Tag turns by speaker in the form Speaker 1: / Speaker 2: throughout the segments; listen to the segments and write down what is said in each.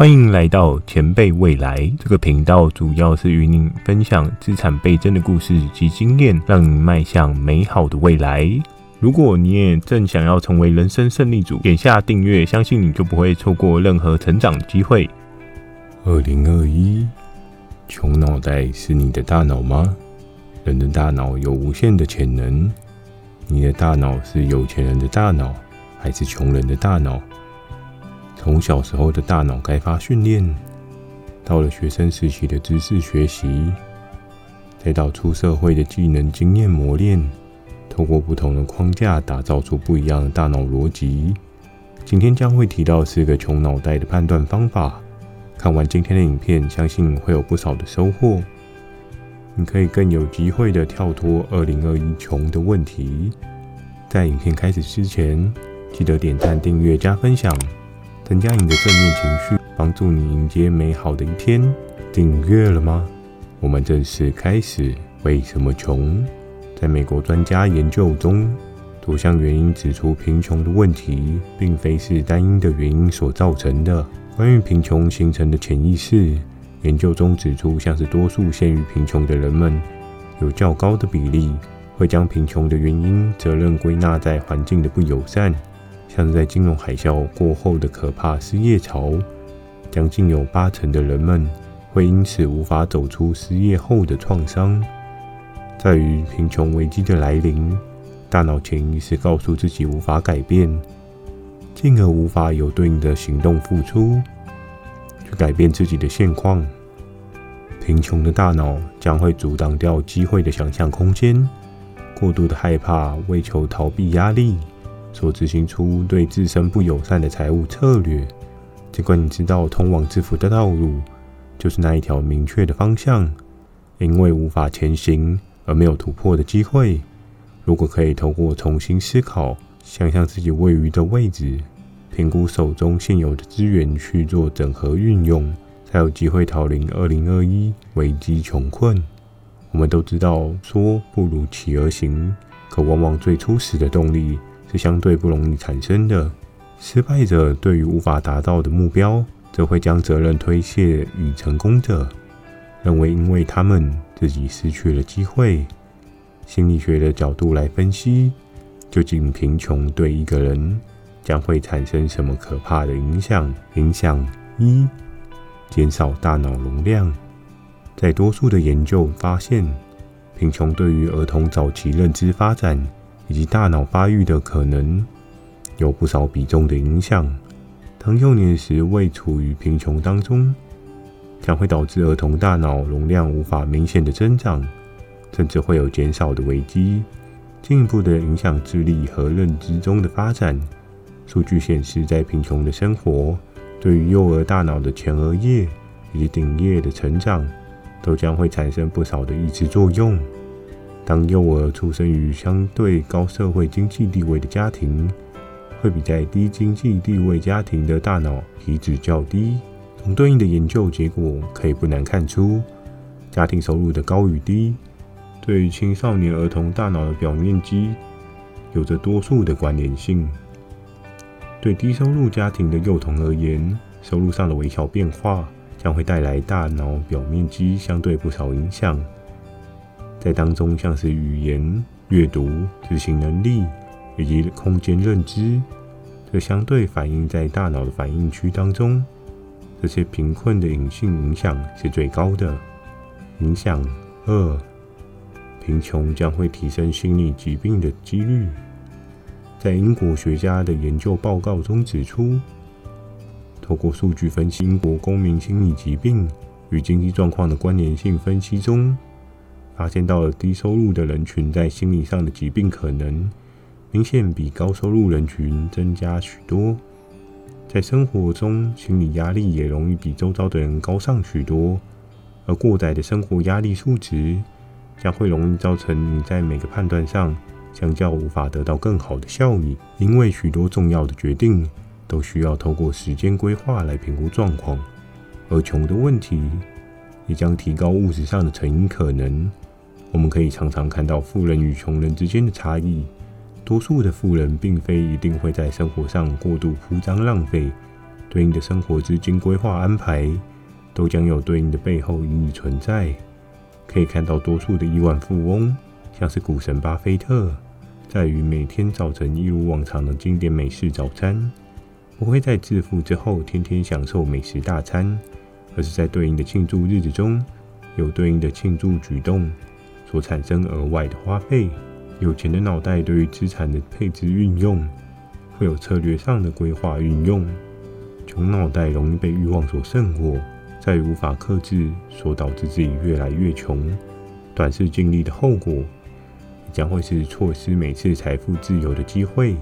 Speaker 1: 欢迎来到前辈未来这个频道，主要是与您分享资产倍增的故事及经验，让你迈向美好的未来。如果你也正想要成为人生胜利组，点下订阅，相信你就不会错过任何成长机会。二零二一，穷脑袋是你的大脑吗？人的大脑有无限的潜能，你的大脑是有钱人的大脑，还是穷人的大脑？从小时候的大脑开发训练，到了学生时期的知识学习，再到出社会的技能经验磨练，透过不同的框架打造出不一样的大脑逻辑。今天将会提到四个穷脑袋的判断方法。看完今天的影片，相信会有不少的收获。你可以更有机会的跳脱二零二一穷的问题。在影片开始之前，记得点赞、订阅、加分享。增加你的正面情绪，帮助你迎接美好的一天。订阅了吗？我们正式开始。为什么穷？在美国专家研究中，多项原因指出，贫穷的问题并非是单一的原因所造成的。关于贫穷形成的潜意识，研究中指出，像是多数陷于贫穷的人们，有较高的比例会将贫穷的原因责任归纳在环境的不友善。像是在金融海啸过后的可怕失业潮，将近有八成的人们会因此无法走出失业后的创伤。在于贫穷危机的来临，大脑潜意识告诉自己无法改变，进而无法有对应的行动付出去改变自己的现况。贫穷的大脑将会阻挡掉机会的想象空间，过度的害怕为求逃避压力。所执行出对自身不友善的财务策略，尽管你知道通往致富的道路就是那一条明确的方向，因为无法前行而没有突破的机会。如果可以透过重新思考，想象自己位于的位置，评估手中现有的资源去做整合运用，才有机会逃离二零二一危机穷困。我们都知道说不如起而行，可往往最初始的动力。是相对不容易产生的。失败者对于无法达到的目标，则会将责任推卸与成功者，认为因为他们自己失去了机会。心理学的角度来分析，究竟贫穷对一个人将会产生什么可怕的影响？影响一：减少大脑容量。在多数的研究发现，贫穷对于儿童早期认知发展。以及大脑发育的可能有不少比重的影响。当幼年时未处于贫穷当中，将会导致儿童大脑容量无法明显的增长，甚至会有减少的危机，进一步的影响智力和认知中的发展。数据显示，在贫穷的生活，对于幼儿大脑的前额叶以及顶叶的成长，都将会产生不少的抑制作用。当幼儿出生于相对高社会经济地位的家庭，会比在低经济地位家庭的大脑皮质较低。从对应的研究结果可以不难看出，家庭收入的高与低，对于青少年儿童大脑的表面积有着多数的关联性。对低收入家庭的幼童而言，收入上的微小变化将会带来大脑表面积相对不少影响。在当中，像是语言、阅读、执行能力以及空间认知，这相对反映在大脑的反应区当中。这些贫困的隐性影响是最高的。影响二，贫穷将会提升心理疾病的几率。在英国学家的研究报告中指出，透过数据分析英国公民心理疾病与经济状况的关联性分析中。发现到了低收入的人群在心理上的疾病可能明显比高收入人群增加许多，在生活中心理压力也容易比周遭的人高上许多，而过载的生活压力数值将会容易造成你在每个判断上相较无法得到更好的效益，因为许多重要的决定都需要透过时间规划来评估状况，而穷的问题也将提高物质上的成瘾可能。我们可以常常看到富人与穷人之间的差异。多数的富人并非一定会在生活上过度铺张浪费，对应的生活资金规划安排，都将有对应的背后意义存在。可以看到，多数的亿万富翁，像是股神巴菲特，在于每天早晨一如往常的经典美式早餐，不会在致富之后天天享受美食大餐，而是在对应的庆祝日子中，有对应的庆祝举动所产生额外的花费。有钱的脑袋对于资产的配置运用，会有策略上的规划运用。穷脑袋容易被欲望所胜过，在于无法克制，所导致自己越来越穷。短视尽力的后果，将会是错失每次财富自由的机会。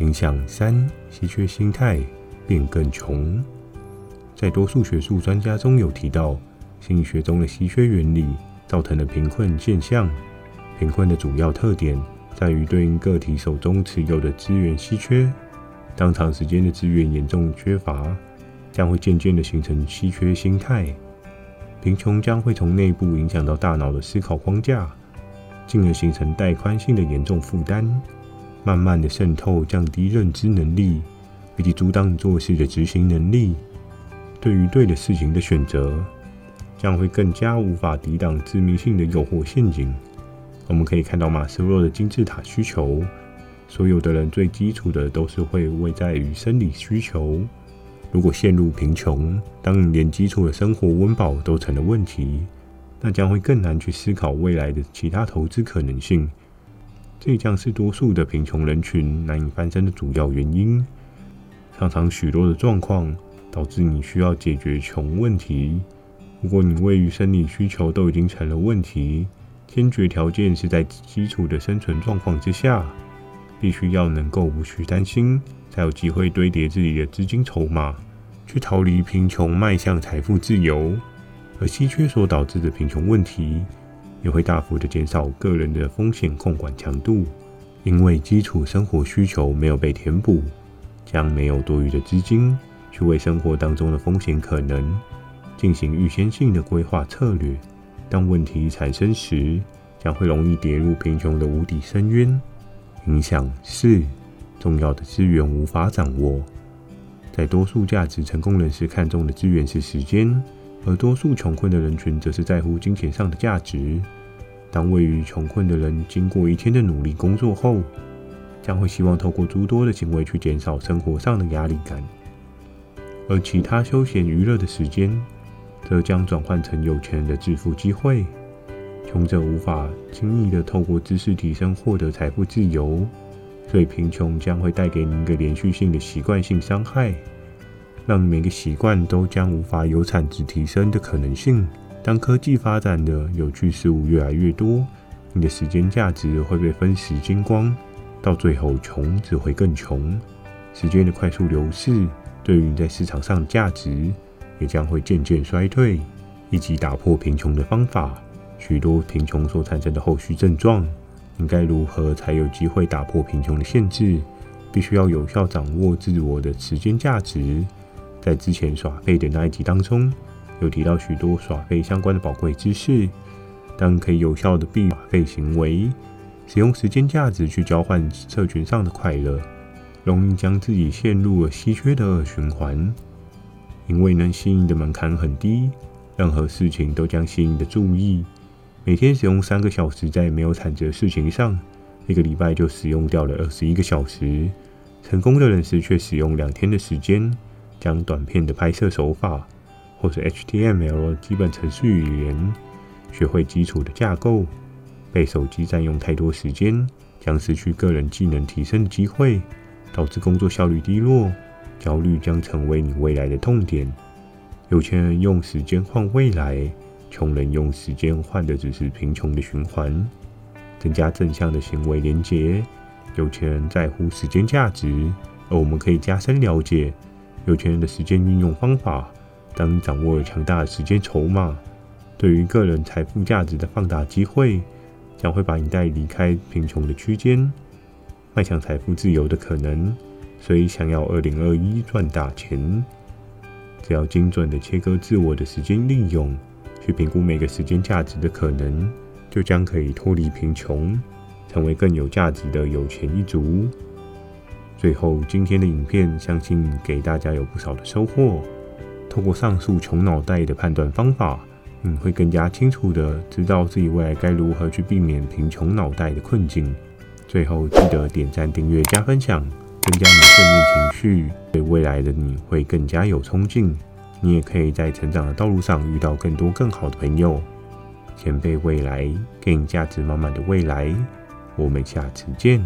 Speaker 1: 影响三：稀缺心态变更穷。在多数学术专家中有提到，心理学中的稀缺原理造成的贫困现象。贫困的主要特点在于对应个体手中持有的资源稀缺。当长时间的资源严重缺乏，将会渐渐的形成稀缺心态。贫穷将会从内部影响到大脑的思考框架，进而形成带宽性的严重负担，慢慢的渗透，降低认知能力以及阻挡做事的执行能力。对于对的事情的选择，将会更加无法抵挡致命性的诱惑陷阱。我们可以看到马斯洛的金字塔需求，所有的人最基础的都是会位在于生理需求。如果陷入贫穷，当你连基础的生活温饱都成了问题，那将会更难去思考未来的其他投资可能性。这将是多数的贫穷人群难以翻身的主要原因。常常许多的状况导致你需要解决穷问题。如果你位于生理需求都已经成了问题，先决条件是在基础的生存状况之下，必须要能够无需担心，才有机会堆叠自己的资金筹码，去逃离贫穷，迈向财富自由。而稀缺所导致的贫穷问题，也会大幅的减少个人的风险控管强度，因为基础生活需求没有被填补，将没有多余的资金去为生活当中的风险可能进行预先性的规划策略。当问题产生时，将会容易跌入贫穷的无底深渊。影响四：重要的资源无法掌握。在多数价值成功人士看重的资源是时间，而多数穷困的人群则是在乎金钱上的价值。当位于穷困的人经过一天的努力工作后，将会希望透过诸多的行为去减少生活上的压力感，而其他休闲娱乐的时间。则将转换成有钱人的致富机会。穷者无法轻易的透过知识提升获得财富自由，所以贫穷将会带给你一个连续性的习惯性伤害，让每个习惯都将无法有产值提升的可能性。当科技发展的有趣事物越来越多，你的时间价值会被分食精光，到最后穷只会更穷。时间的快速流逝，对于你在市场上的价值。也将会渐渐衰退，以及打破贫穷的方法。许多贫穷所产生的后续症状，应该如何才有机会打破贫穷的限制？必须要有效掌握自我的时间价值。在之前耍废的那一集当中，有提到许多耍废相关的宝贵知识。当可以有效的避免耍废行为，使用时间价值去交换社群上的快乐，容易将自己陷入了稀缺的循环。因为能吸引的门槛很低，任何事情都将吸引的注意。每天使用三个小时在没有产值的事情上，一个礼拜就使用掉了二十一个小时。成功的人士却使用两天的时间，将短片的拍摄手法，或是 HTML 基本程序语言，学会基础的架构。被手机占用太多时间，将失去个人技能提升的机会，导致工作效率低落。焦虑将成为你未来的痛点。有钱人用时间换未来，穷人用时间换的只是贫穷的循环。增加正向的行为连结，有钱人在乎时间价值，而我们可以加深了解有钱人的时间运用方法。当掌握了强大的时间筹码，对于个人财富价值的放大机会，将会把你带离开贫穷的区间，迈向财富自由的可能。所以，想要二零二一赚大钱，只要精准的切割自我的时间利用，去评估每个时间价值的可能，就将可以脱离贫穷，成为更有价值的有钱一族。最后，今天的影片相信给大家有不少的收获。透过上述穷脑袋的判断方法，你会更加清楚的知道自己未来该如何去避免贫穷脑袋的困境。最后，记得点赞、订阅、加分享，增加你正面情绪，对未来的你会更加有冲劲。你也可以在成长的道路上遇到更多更好的朋友。前辈未来，给你价值满满的未来。我们下次见。